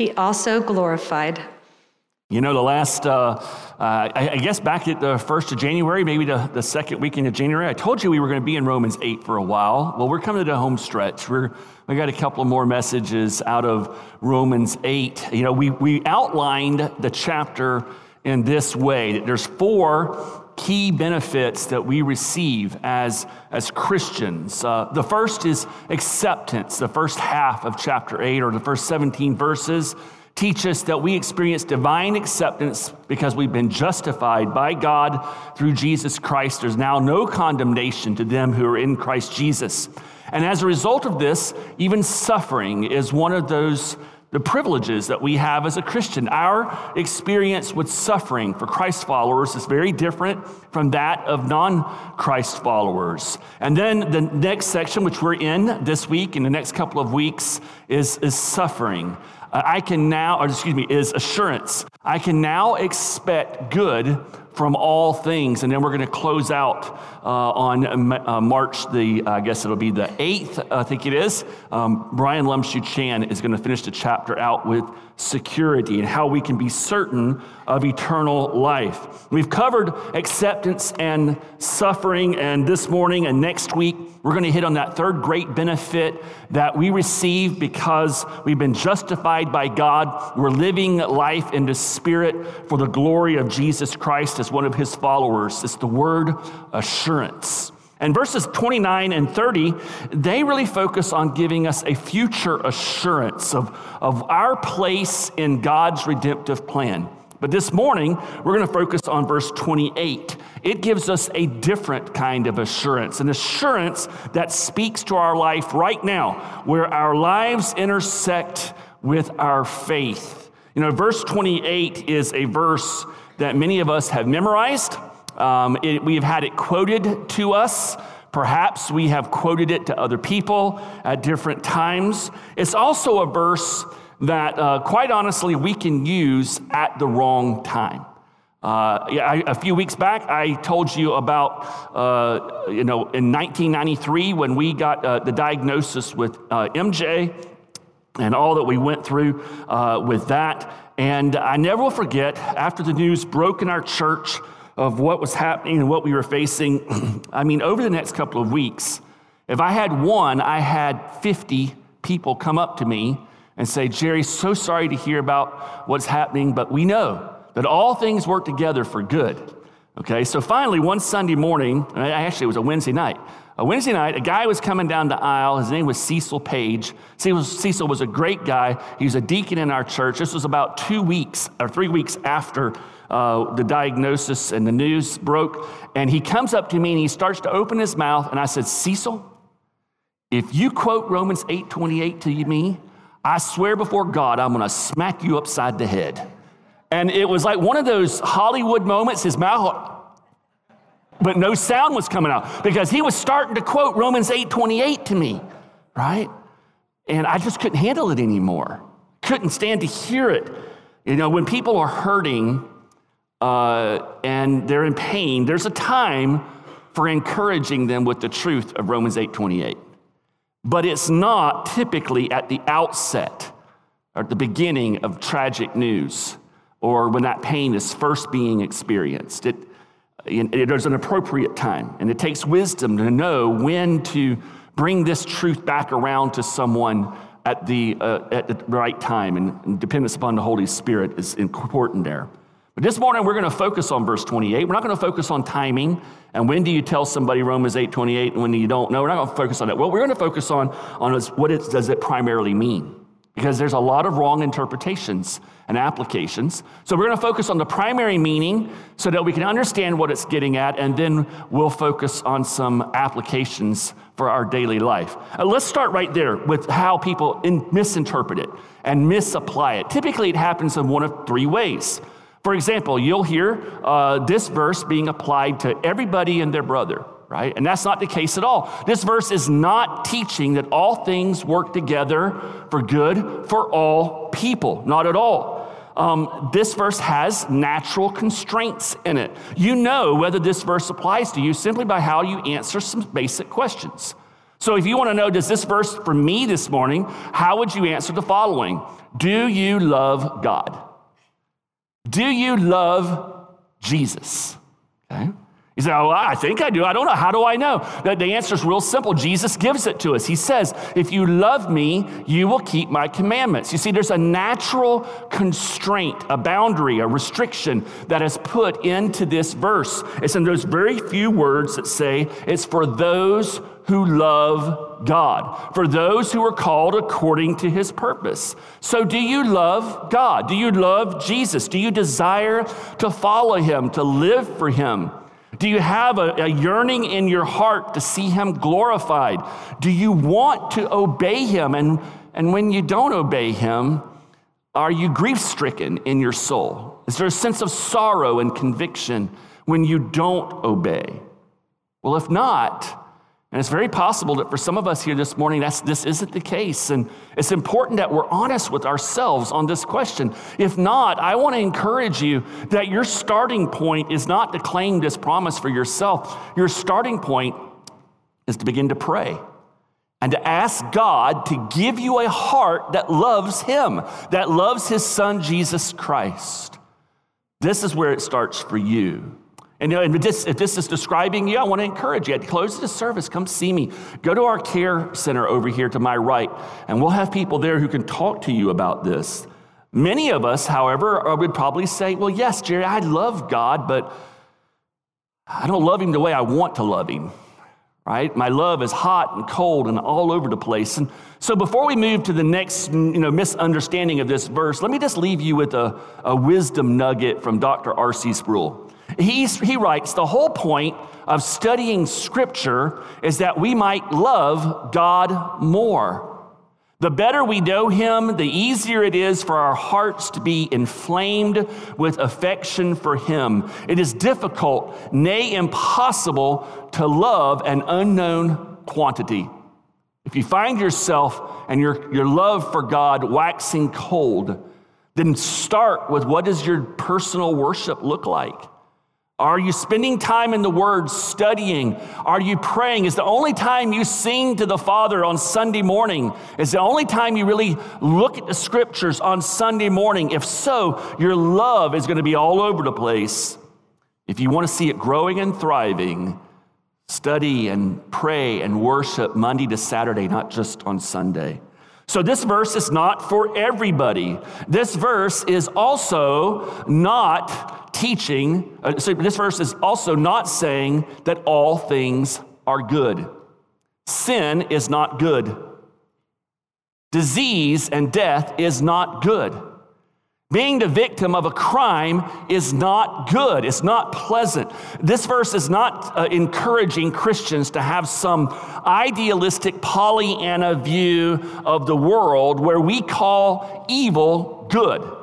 he also glorified. You know, the last, uh, uh, I, I, guess back at the 1st of January, maybe the, the second weekend of January, I told you we were going to be in Romans 8 for a while. Well, we're coming to the home stretch. We're, we got a couple more messages out of Romans 8. You know, we, we outlined the chapter in this way that there's four key benefits that we receive as, as Christians. Uh, the first is acceptance, the first half of chapter 8 or the first 17 verses teach us that we experience divine acceptance because we've been justified by God through Jesus Christ. There's now no condemnation to them who are in Christ Jesus. And as a result of this, even suffering is one of those the privileges that we have as a Christian. Our experience with suffering for Christ followers is very different from that of non Christ followers. And then the next section, which we're in this week, in the next couple of weeks, is, is suffering. Uh, I can now, or excuse me, is assurance. I can now expect good from all things. And then we're going to close out uh, on uh, March the, I guess it'll be the 8th, I think it is. Um, Brian Lumshu Chan is going to finish the chapter out with security and how we can be certain of eternal life. We've covered acceptance and suffering, and this morning and next week, we're going to hit on that third great benefit that we receive because we've been justified by God. We're living life in the Spirit for the glory of Jesus Christ as one of His followers. It's the word assurance. And verses 29 and 30, they really focus on giving us a future assurance of, of our place in God's redemptive plan. But this morning, we're going to focus on verse 28. It gives us a different kind of assurance, an assurance that speaks to our life right now, where our lives intersect with our faith. You know, verse 28 is a verse that many of us have memorized. Um, it, we've had it quoted to us. Perhaps we have quoted it to other people at different times. It's also a verse that, uh, quite honestly, we can use at the wrong time. Uh, I, a few weeks back, I told you about, uh, you know, in 1993 when we got uh, the diagnosis with uh, MJ and all that we went through uh, with that. And I never will forget, after the news broke in our church, of what was happening and what we were facing, I mean, over the next couple of weeks, if I had one, I had 50 people come up to me and say, Jerry, so sorry to hear about what's happening, but we know that all things work together for good. Okay, so finally, one Sunday morning, actually, it was a Wednesday night. A Wednesday night, a guy was coming down the aisle. His name was Cecil Page. Cecil was a great guy. He was a deacon in our church. This was about two weeks or three weeks after uh, the diagnosis and the news broke. And he comes up to me and he starts to open his mouth. And I said, Cecil, if you quote Romans 8 28 to me, I swear before God, I'm going to smack you upside the head. And it was like one of those Hollywood moments. His mouth, but no sound was coming out because he was starting to quote Romans 8 28 to me, right? And I just couldn't handle it anymore. Couldn't stand to hear it. You know, when people are hurting, uh, and they're in pain, there's a time for encouraging them with the truth of Romans 8 28. But it's not typically at the outset or at the beginning of tragic news or when that pain is first being experienced. It, there's an appropriate time, and it takes wisdom to know when to bring this truth back around to someone at the, uh, at the right time, and, and dependence upon the Holy Spirit is important there. But this morning we're going to focus on verse 28. We're not going to focus on timing and when do you tell somebody Romans 8 28 and when you don't. No, we're not going to focus on that. What we're going to focus on, on is what it, does it primarily mean? Because there's a lot of wrong interpretations and applications. So we're going to focus on the primary meaning so that we can understand what it's getting at, and then we'll focus on some applications for our daily life. Uh, let's start right there with how people in, misinterpret it and misapply it. Typically, it happens in one of three ways. For example, you'll hear uh, this verse being applied to everybody and their brother right? And that's not the case at all. This verse is not teaching that all things work together for good for all people, not at all. Um, this verse has natural constraints in it. You know whether this verse applies to you simply by how you answer some basic questions. So, if you want to know, does this verse for me this morning, how would you answer the following? Do you love God? Do you love Jesus? Okay. You say, Oh, I think I do. I don't know. How do I know? The, the answer is real simple. Jesus gives it to us. He says, If you love me, you will keep my commandments. You see, there's a natural constraint, a boundary, a restriction that is put into this verse. It's in those very few words that say it's for those who love God, for those who are called according to his purpose. So, do you love God? Do you love Jesus? Do you desire to follow him, to live for him? Do you have a, a, yearning in your heart to see him glorified? Do you want to obey him? And, and when you don't obey him, are you grief stricken in your soul? Is there a sense of sorrow and conviction when you don't obey? Well, if not, and it's very possible that for some of us here this morning, that's, this isn't the case. And it's important that we're honest with ourselves on this question. If not, I want to encourage you that your starting point is not to claim this promise for yourself. Your starting point is to begin to pray and to ask God to give you a heart that loves Him, that loves His Son, Jesus Christ. This is where it starts for you. And if this, if this is describing you, I want to encourage you. At the close of the service, come see me. Go to our care center over here to my right, and we'll have people there who can talk to you about this. Many of us, however, uh, would probably say, Well, yes, Jerry, I love God, but I don't love Him the way I want to love Him, right? My love is hot and cold and all over the place. And so before we move to the next you know, misunderstanding of this verse, let me just leave you with a, a wisdom nugget from Dr. R.C. Sproul. He's, he writes the whole point of studying scripture is that we might love God more. The better we know him, the easier it is for our hearts to be inflamed with affection for him. It is difficult, nay, impossible, to love an unknown quantity. If you find yourself and your, your love for God waxing cold, then start with what does your personal worship look like? Are you spending time in the Word studying? Are you praying? Is the only time you sing to the Father on Sunday morning? Is the only time you really look at the Scriptures on Sunday morning? If so, your love is going to be all over the place. If you want to see it growing and thriving, study and pray and worship Monday to Saturday, not just on Sunday. So, this verse is not for everybody. This verse is also not teaching, uh, so this verse is also not saying that all things are good. Sin is not good. Disease and death is not good. Being the victim of a crime is not good. It's not pleasant. This verse is not uh, encouraging Christians to have some idealistic Pollyanna view of the world where we call evil good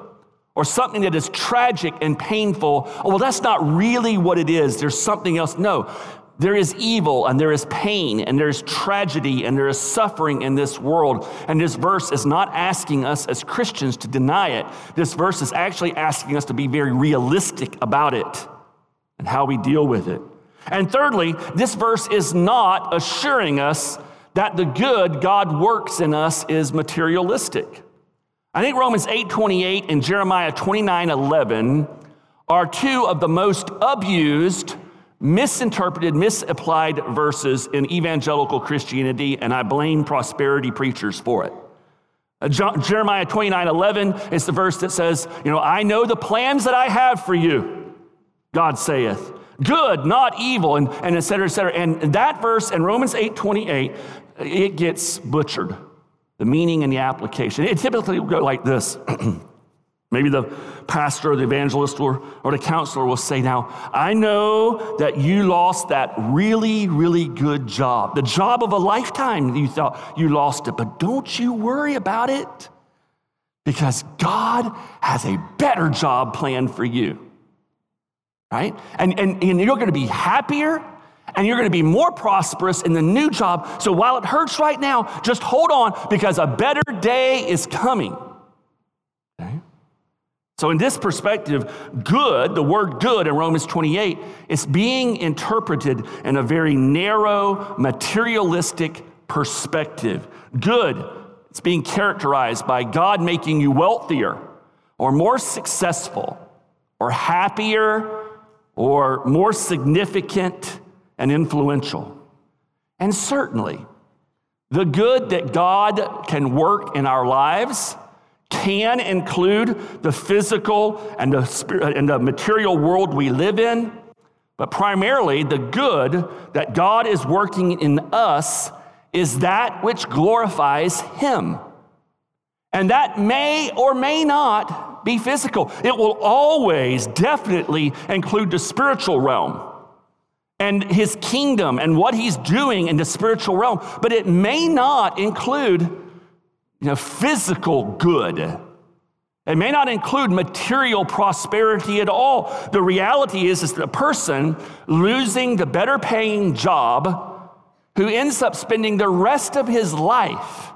or something that is tragic and painful, oh, well, that's not really what it is. There's something else. No, there is evil and there is pain and there is tragedy and there is suffering in this world. And this verse is not asking us as Christians to deny it. This verse is actually asking us to be very realistic about it and how we deal with it. And thirdly, this verse is not assuring us that the good God works in us is materialistic. I think Romans 8:28 and Jeremiah 29:11 are two of the most abused, misinterpreted, misapplied verses in evangelical Christianity, and I blame prosperity preachers for it. Uh, Jeremiah 29 11 is the verse that says, You know, I know the plans that I have for you, God saith. Good, not evil, and, and et cetera, et cetera. And that verse in Romans 8 28, it gets butchered. The meaning and the application. It typically will go like this. Maybe the pastor or the evangelist or, or the counselor will say, Now, I know that you lost that really, really good job, the job of a lifetime. You thought you lost it, but don't you worry about it because God has a better job planned for you. Right? And, and, and you're going to be happier and you're going to be more prosperous in the new job. So while it hurts right now, just hold on because a better day is coming. Okay? So, in this perspective, good, the word good in Romans 28, is being interpreted in a very narrow, materialistic perspective. Good, it's being characterized by God making you wealthier or more successful or happier or more significant and influential. And certainly, the good that God can work in our lives can include the physical and the, spirit, and the material world we live in, but primarily the good that God is working in us is that which glorifies Him. And that may or may not be physical. It will always definitely include the spiritual realm and his kingdom and what he's doing in the spiritual realm, but it may not include you know, physical good. It may not include material prosperity at all. The reality is, is that a person losing the better paying job who ends up spending the rest of his life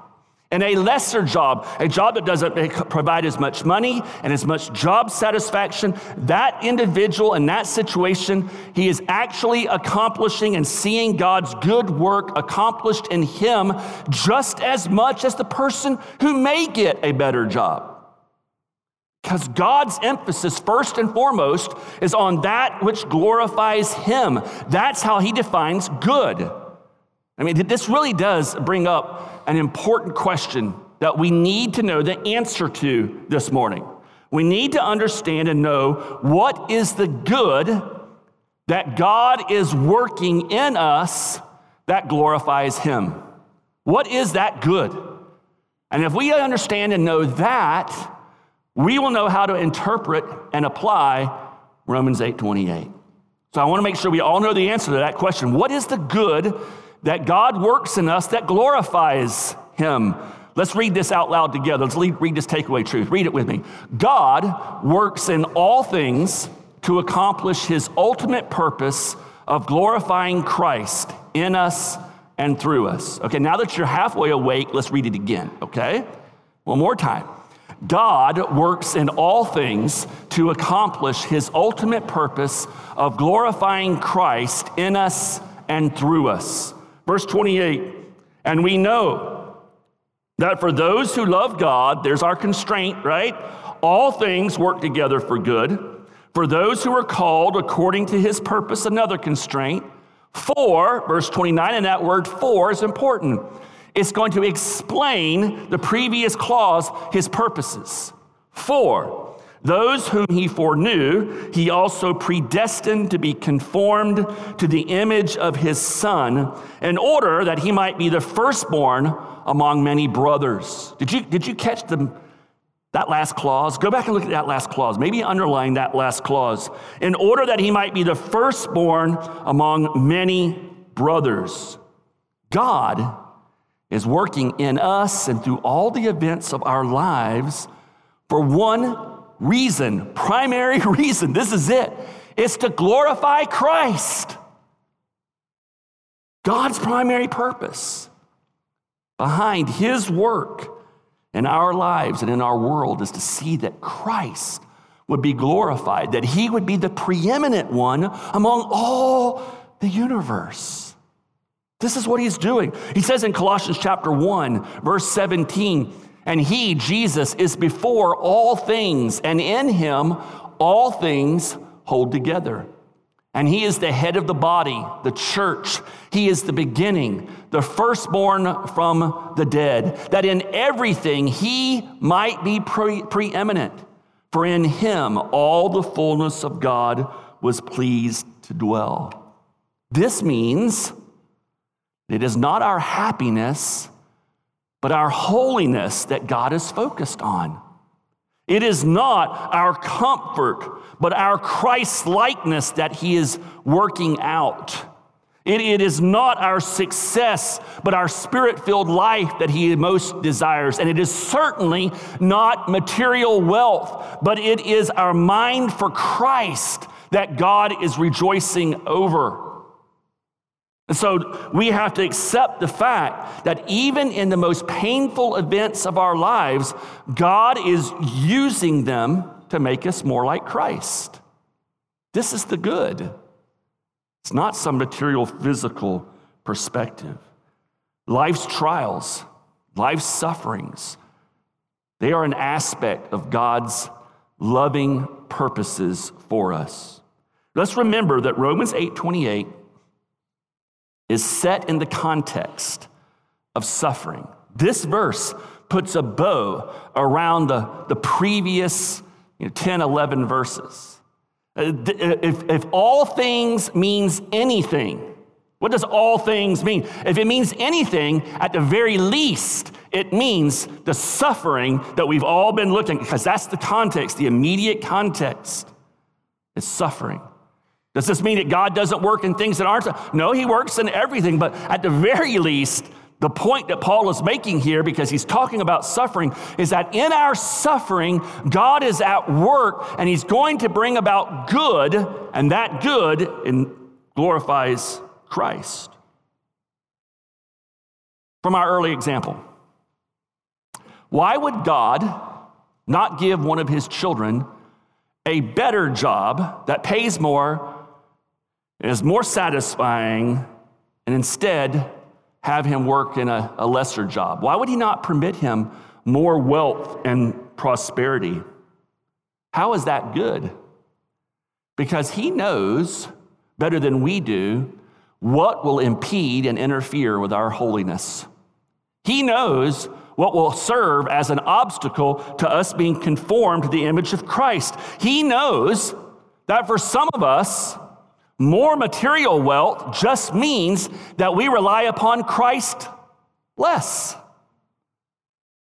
and a lesser job, a job that doesn't provide as much money and as much job satisfaction, that individual in that situation, he is actually accomplishing and seeing God's good work accomplished in him just as much as the person who may get a better job. Because God's emphasis, first and foremost, is on that which glorifies Him. That's how He defines good. I mean, this really does bring up an important question that we need to know the answer to this morning. We need to understand and know what is the good that God is working in us that glorifies Him. What is that good? And if we understand and know that, we will know how to interpret and apply Romans 8 28. So I want to make sure we all know the answer to that question. What is the good that God works in us that glorifies Him. Let's read this out loud together. Let's read this takeaway truth. Read it with me. God works in all things to accomplish His ultimate purpose of glorifying Christ in us and through us. Okay, now that you're halfway awake, let's read it again, okay? One more time. God works in all things to accomplish his ultimate purpose of glorifying Christ in us and through us. Verse 28 And we know that for those who love God, there's our constraint, right? All things work together for good. For those who are called according to his purpose, another constraint. For, verse 29, and that word for is important. It's going to explain the previous clause, his purposes. For, those whom he foreknew, he also predestined to be conformed to the image of his son, in order that he might be the firstborn among many brothers. Did you, did you catch the, that last clause? Go back and look at that last clause. Maybe underline that last clause. In order that he might be the firstborn among many brothers. God is working in us and through all the events of our lives for one reason, primary reason, this is it, it's to glorify Christ. God's primary purpose behind his work in our lives and in our world is to see that Christ would be glorified, that he would be the preeminent one among all the universe. This is what he's doing. He says in Colossians chapter 1, verse 17, and he, Jesus, is before all things, and in him all things hold together. And he is the head of the body, the church. He is the beginning, the firstborn from the dead, that in everything he might be pre- preeminent. For in him all the fullness of God was pleased to dwell. This means it is not our happiness but our holiness that God is focused on. It is not our comfort, but our Christ likeness that He is working out. It, it is not our success, but our spirit filled life that He most desires. And it is certainly not material wealth, but it is our mind for Christ that God is rejoicing over. And so we have to accept the fact that even in the most painful events of our lives, God is using them to make us more like Christ. This is the good. It's not some material, physical perspective. Life's trials, life's sufferings, they are an aspect of God's loving purposes for us. Let's remember that Romans 8 28 is set in the context of suffering. This verse puts a bow around the, the previous you know, 10, 11 verses. Uh, if, if all things means anything, what does all things mean? If it means anything, at the very least, it means the suffering that we've all been looking, because that's the context, the immediate context is suffering. Does this mean that God doesn't work in things that aren't? No, He works in everything, but at the very least, the point that Paul is making here, because he's talking about suffering, is that in our suffering, God is at work and he's going to bring about good, and that good glorifies Christ. From our early example, why would God not give one of his children a better job that pays more is more satisfying and instead have him work in a, a lesser job? Why would he not permit him more wealth and prosperity? How is that good? Because he knows better than we do what will impede and interfere with our holiness. He knows what will serve as an obstacle to us being conformed to the image of Christ. He knows that for some of us, more material wealth just means that we rely upon Christ less.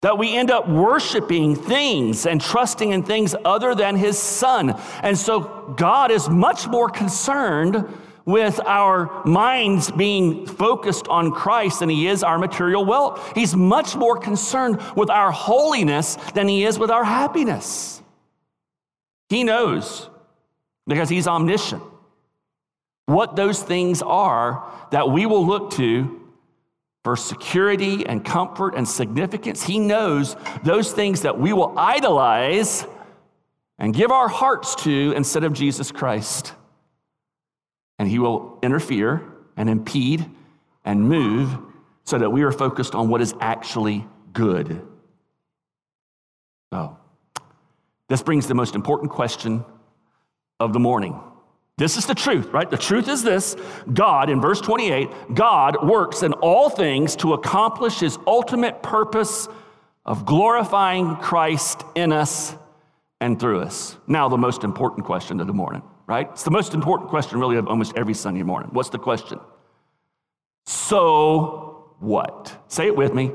That we end up worshiping things and trusting in things other than His Son. And so God is much more concerned with our minds being focused on Christ than He is our material wealth. He's much more concerned with our holiness than He is with our happiness. He knows because He's omniscient what those things are that we will look to for security and comfort and significance. He knows those things that we will idolize and give our hearts to instead of Jesus Christ. And He will interfere and impede and move so that we are focused on what is actually good. Oh, this brings the most important question of the morning. This is the truth, right? The truth is this God, in verse 28, God works in all things to accomplish his ultimate purpose of glorifying Christ in us and through us. Now, the most important question of the morning, right? It's the most important question, really, of almost every Sunday morning. What's the question? So what? Say it with me.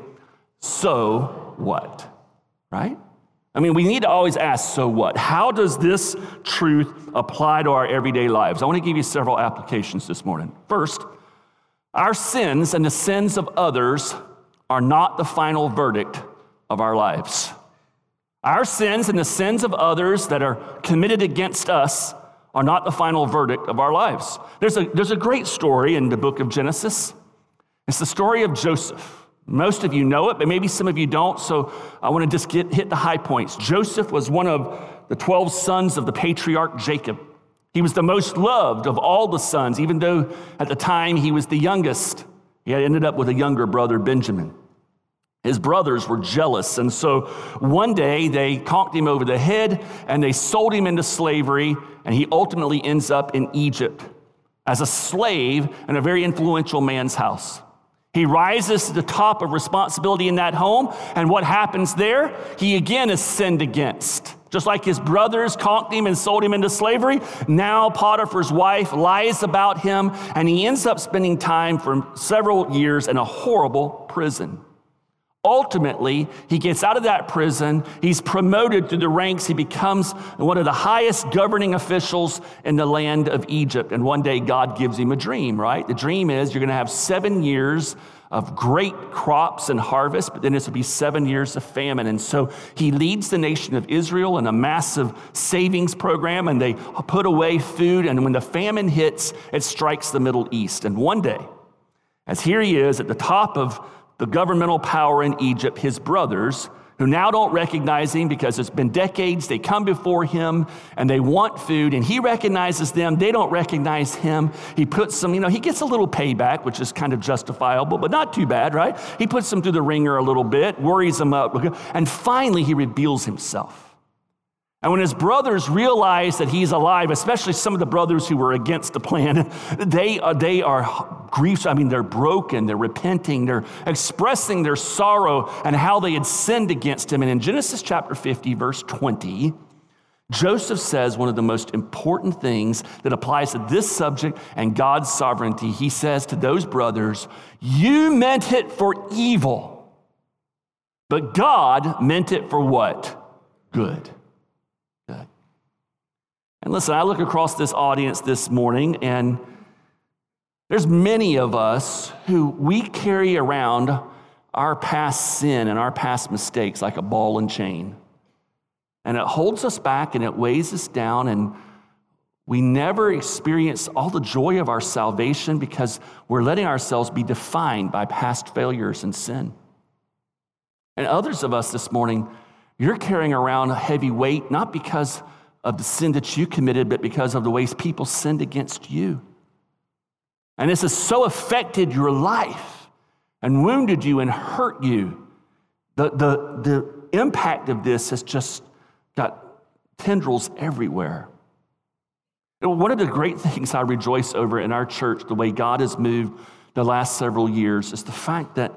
So what? Right? I mean, we need to always ask, so what? How does this truth apply to our everyday lives? I want to give you several applications this morning. First, our sins and the sins of others are not the final verdict of our lives. Our sins and the sins of others that are committed against us are not the final verdict of our lives. There's a, there's a great story in the book of Genesis. It's the story of Joseph. Most of you know it, but maybe some of you don't. So I want to just get, hit the high points. Joseph was one of the 12 sons of the patriarch Jacob. He was the most loved of all the sons, even though at the time he was the youngest. He had ended up with a younger brother, Benjamin. His brothers were jealous, and so one day they conked him over the head and they sold him into slavery, and he ultimately ends up in Egypt as a slave in a very influential man's house. He rises to the top of responsibility in that home, and what happens there? He again is sinned against. Just like his brothers conked him and sold him into slavery, now Potiphar's wife lies about him, and he ends up spending time for several years in a horrible prison. Ultimately, he gets out of that prison. He's promoted through the ranks. He becomes one of the highest governing officials in the land of Egypt. And one day, God gives him a dream, right? The dream is you're going to have seven years of great crops and harvest, but then it's will be seven years of famine. And so he leads the nation of Israel in a massive savings program, and they put away food. And when the famine hits, it strikes the Middle East. And one day, as here he is at the top of the governmental power in Egypt, his brothers, who now don't recognize him because it's been decades, they come before him and they want food, and he recognizes them. They don't recognize him. He puts them, you know, he gets a little payback, which is kind of justifiable, but not too bad, right? He puts them through the wringer a little bit, worries them up, and finally he reveals himself. And when his brothers realize that he's alive, especially some of the brothers who were against the plan, they are, they are grief. I mean, they're broken, they're repenting, they're expressing their sorrow and how they had sinned against him. And in Genesis chapter 50, verse 20, Joseph says one of the most important things that applies to this subject and God's sovereignty. He says to those brothers, You meant it for evil, but God meant it for what? Good. And listen, I look across this audience this morning, and there's many of us who we carry around our past sin and our past mistakes like a ball and chain. And it holds us back and it weighs us down, and we never experience all the joy of our salvation because we're letting ourselves be defined by past failures and sin. And others of us this morning, you're carrying around a heavy weight, not because of the sin that you committed, but because of the ways people sinned against you. And this has so affected your life and wounded you and hurt you. The, the, the impact of this has just got tendrils everywhere. One of the great things I rejoice over in our church, the way God has moved the last several years, is the fact that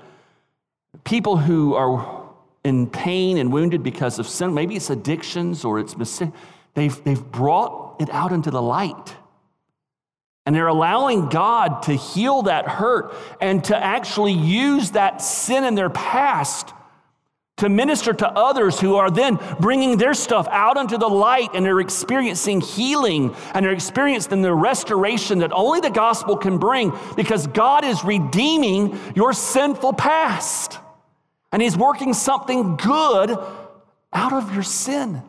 people who are in pain and wounded because of sin, maybe it's addictions or it's They've, they've brought it out into the light. And they're allowing God to heal that hurt and to actually use that sin in their past to minister to others who are then bringing their stuff out into the light and they're experiencing healing and they're experiencing the restoration that only the gospel can bring because God is redeeming your sinful past. And He's working something good out of your sin.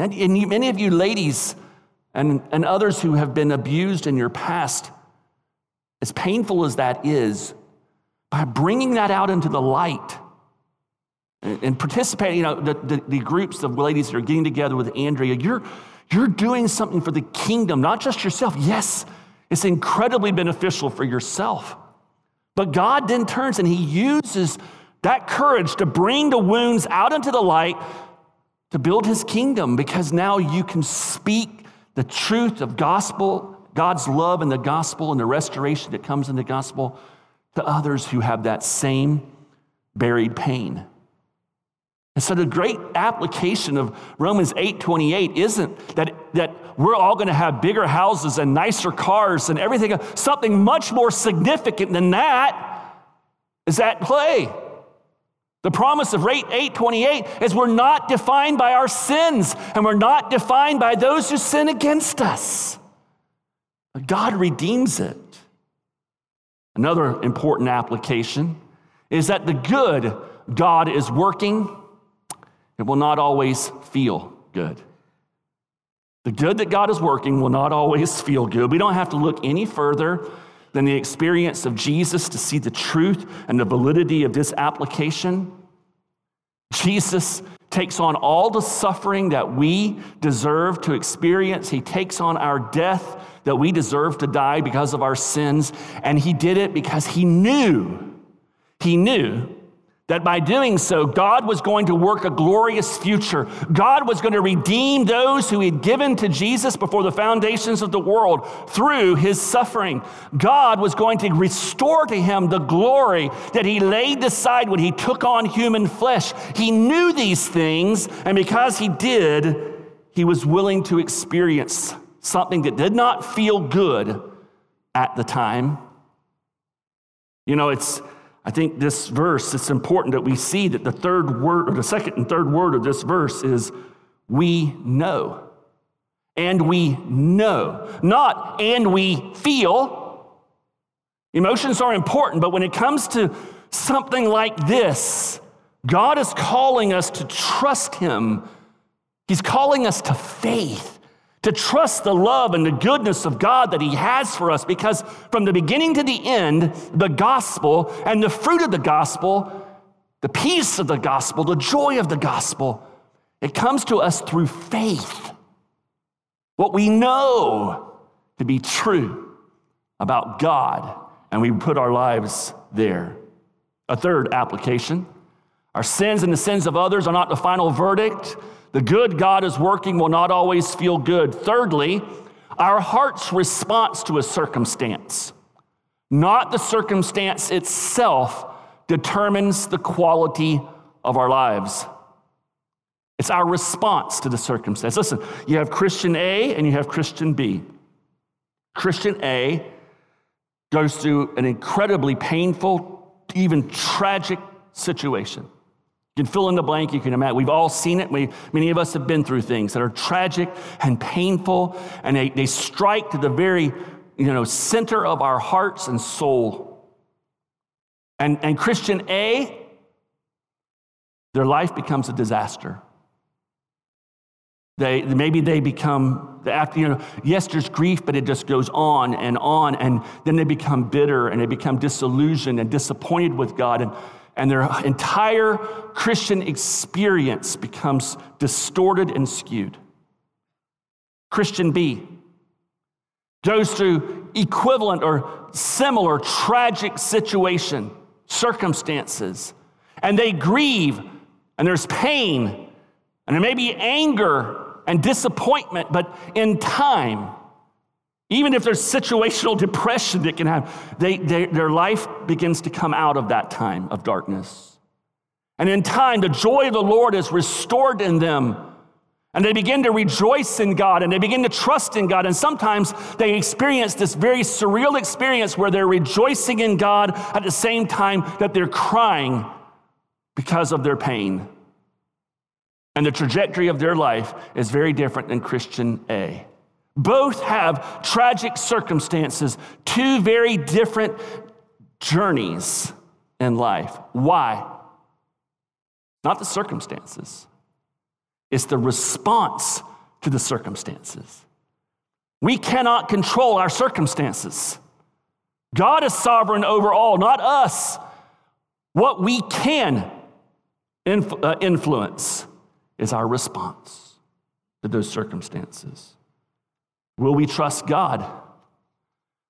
And, many of you ladies and, and others who have been abused in your past, as painful as that is, by bringing that out into the light and, and participating, you know, the, the, the groups of ladies that are getting together with Andrea, you're, you're doing something for the kingdom, not just yourself. Yes, it's incredibly beneficial for yourself. But God then turns and He uses that courage to bring the wounds out into the light to build his kingdom because now you can speak the truth of gospel, God's love and the gospel and the restoration that comes in the gospel to others who have that same buried pain. And so the great application of Romans 8:28 isn't that, that we're all going to have bigger houses and nicer cars and everything. Something much more significant than that is at play. The promise of rate 828 is we're not defined by our sins and we're not defined by those who sin against us. God redeems it. Another important application is that the good God is working, it will not always feel good. The good that God is working will not always feel good. We don't have to look any further than the experience of Jesus to see the truth and the validity of this application. Jesus takes on all the suffering that we deserve to experience. He takes on our death that we deserve to die because of our sins. And he did it because he knew, he knew that by doing so, God was going to work a glorious future. God was going to redeem those who he had given to Jesus before the foundations of the world through his suffering. God was going to restore to him the glory that he laid aside when he took on human flesh. He knew these things, and because he did, he was willing to experience something that did not feel good at the time. You know, it's I think this verse, it's important that we see that the third word, or the second and third word of this verse is we know. And we know, not and we feel. Emotions are important, but when it comes to something like this, God is calling us to trust Him. He's calling us to faith to trust the love and the goodness of God that He has for us, because from the beginning to the end, the gospel and the fruit of the gospel, the peace of the gospel, the joy of the gospel, it comes to us through faith. What we know to be true about God, and we put our lives there. A third application our sins and the sins of others are not the final verdict. The good God is working will not always feel good. Thirdly, our heart's response to a circumstance, not the circumstance itself, determines the quality of our lives. It's our response to the circumstance. Listen, you have Christian A and you have Christian B. Christian A goes through an incredibly painful, even tragic situation. You can fill in the blank, you can imagine. We've all seen it. We, many of us have been through things that are tragic and painful, and they, they strike to the very you know, center of our hearts and soul. And, and Christian A, their life becomes a disaster. They, maybe they become, after, you know, yes, there's grief, but it just goes on and on. And then they become bitter and they become disillusioned and disappointed with God. And, and their entire Christian experience becomes distorted and skewed. Christian B goes through equivalent or similar tragic situation, circumstances, and they grieve, and there's pain, and there may be anger and disappointment, but in time, even if there's situational depression that can have, they, they, their life begins to come out of that time of darkness. And in time, the joy of the Lord is restored in them. And they begin to rejoice in God and they begin to trust in God. And sometimes they experience this very surreal experience where they're rejoicing in God at the same time that they're crying because of their pain. And the trajectory of their life is very different than Christian A. Both have tragic circumstances, two very different journeys in life. Why? Not the circumstances, it's the response to the circumstances. We cannot control our circumstances. God is sovereign over all, not us. What we can uh, influence is our response to those circumstances. Will we trust God?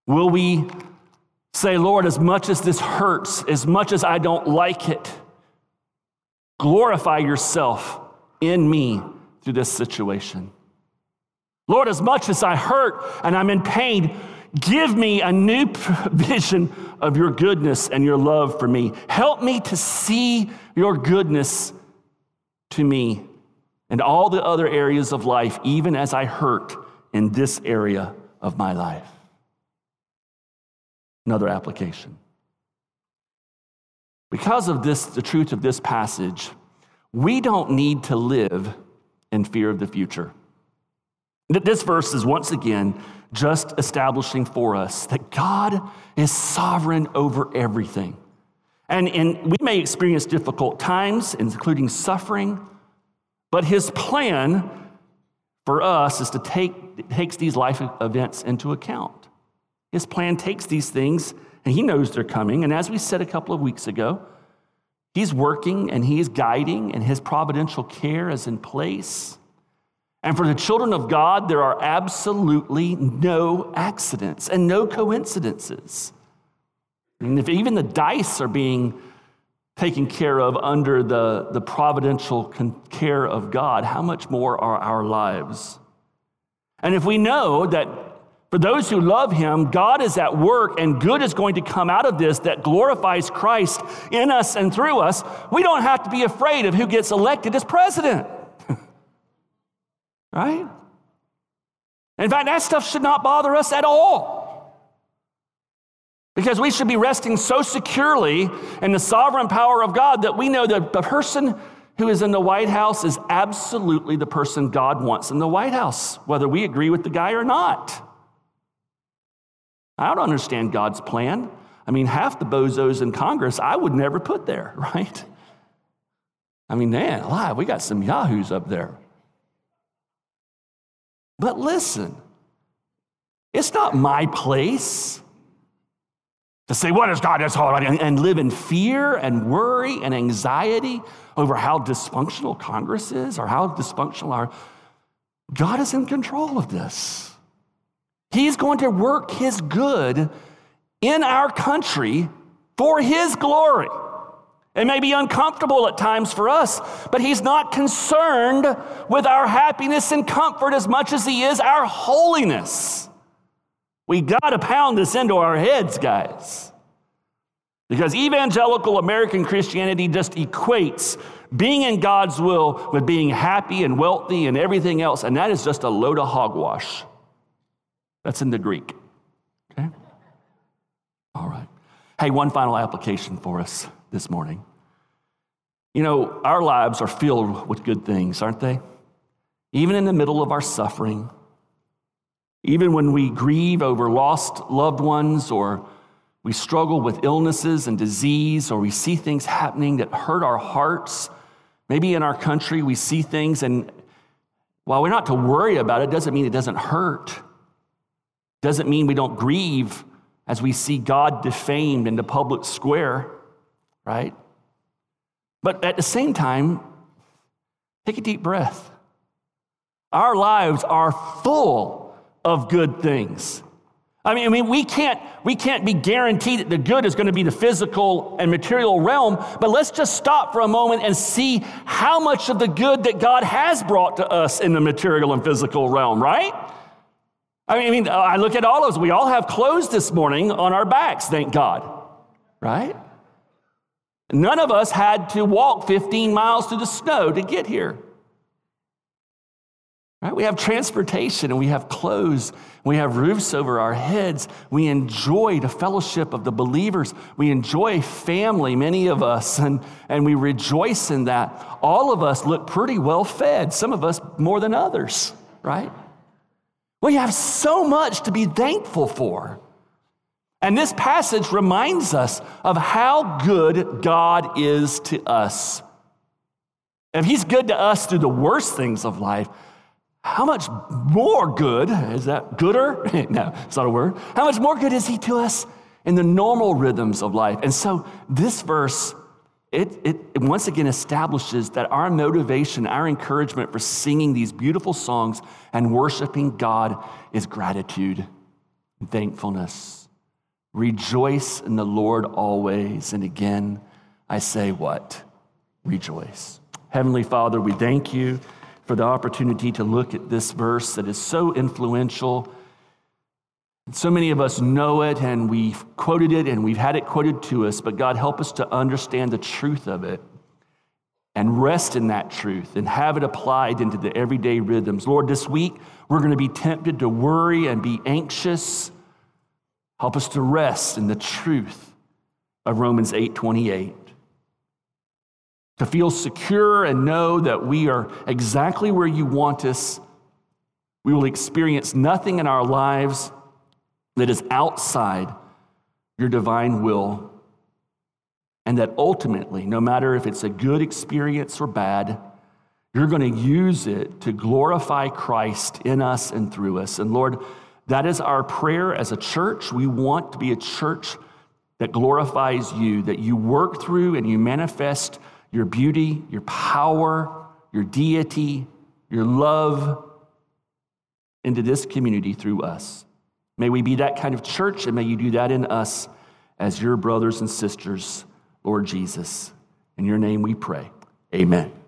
Will we say, Lord, as much as this hurts, as much as I don't like it, glorify yourself in me through this situation? Lord, as much as I hurt and I'm in pain, give me a new vision of your goodness and your love for me. Help me to see your goodness to me and all the other areas of life, even as I hurt in this area of my life. Another application. Because of this, the truth of this passage, we don't need to live in fear of the future. This verse is once again just establishing for us that God is sovereign over everything. And, and we may experience difficult times, including suffering, but his plan for us is to take takes these life events into account. His plan takes these things and he knows they're coming. And as we said a couple of weeks ago, he's working and he's guiding and his providential care is in place. And for the children of God, there are absolutely no accidents and no coincidences. Mean, if even the dice are being taken care of under the, the providential care of God, how much more are our lives? And if we know that for those who love him, God is at work and good is going to come out of this that glorifies Christ in us and through us, we don't have to be afraid of who gets elected as president. right? In fact, that stuff should not bother us at all. Because we should be resting so securely in the sovereign power of God that we know that the person who is in the White House is absolutely the person God wants in the White House, whether we agree with the guy or not. I don't understand God's plan. I mean, half the bozos in Congress I would never put there, right? I mean, man, alive, we got some yahoos up there. But listen, it's not my place to say, What is God? That's all right, and live in fear and worry and anxiety over how dysfunctional Congress is or how dysfunctional our. God is in control of this. He's going to work His good in our country for His glory. It may be uncomfortable at times for us, but He's not concerned with our happiness and comfort as much as He is our holiness. We got to pound this into our heads, guys. Because evangelical American Christianity just equates being in God's will with being happy and wealthy and everything else, and that is just a load of hogwash. That's in the Greek. Okay? All right. Hey, one final application for us this morning. You know, our lives are filled with good things, aren't they? Even in the middle of our suffering, even when we grieve over lost loved ones or we struggle with illnesses and disease or we see things happening that hurt our hearts, maybe in our country we see things and while we're not to worry about it doesn't mean it doesn't hurt. Doesn't mean we don't grieve as we see God defamed in the public square, right? But at the same time, take a deep breath. Our lives are full of good things. I mean, I mean, we can't, we can't be guaranteed that the good is going to be the physical and material realm, but let's just stop for a moment and see how much of the good that God has brought to us in the material and physical realm, right? I mean, I, mean, I look at all of us. We all have clothes this morning on our backs, thank God, right? None of us had to walk 15 miles through the snow to get here. Right? We have transportation and we have clothes. We have roofs over our heads. We enjoy the fellowship of the believers. We enjoy family, many of us, and, and we rejoice in that. All of us look pretty well fed, some of us more than others, right? We have so much to be thankful for. And this passage reminds us of how good God is to us. If He's good to us through the worst things of life, how much more good, is that gooder? no, it's not a word. How much more good is He to us in the normal rhythms of life? And so this verse, it, it, it once again establishes that our motivation, our encouragement for singing these beautiful songs and worshiping God is gratitude and thankfulness. Rejoice in the Lord always. And again, I say what? Rejoice. Heavenly Father, we thank you for the opportunity to look at this verse that is so influential. So many of us know it and we've quoted it and we've had it quoted to us, but God, help us to understand the truth of it and rest in that truth and have it applied into the everyday rhythms. Lord, this week we're going to be tempted to worry and be anxious Help us to rest in the truth of Romans 8 28. To feel secure and know that we are exactly where you want us. We will experience nothing in our lives that is outside your divine will. And that ultimately, no matter if it's a good experience or bad, you're going to use it to glorify Christ in us and through us. And Lord, that is our prayer as a church. We want to be a church that glorifies you, that you work through and you manifest your beauty, your power, your deity, your love into this community through us. May we be that kind of church, and may you do that in us as your brothers and sisters, Lord Jesus. In your name we pray. Amen.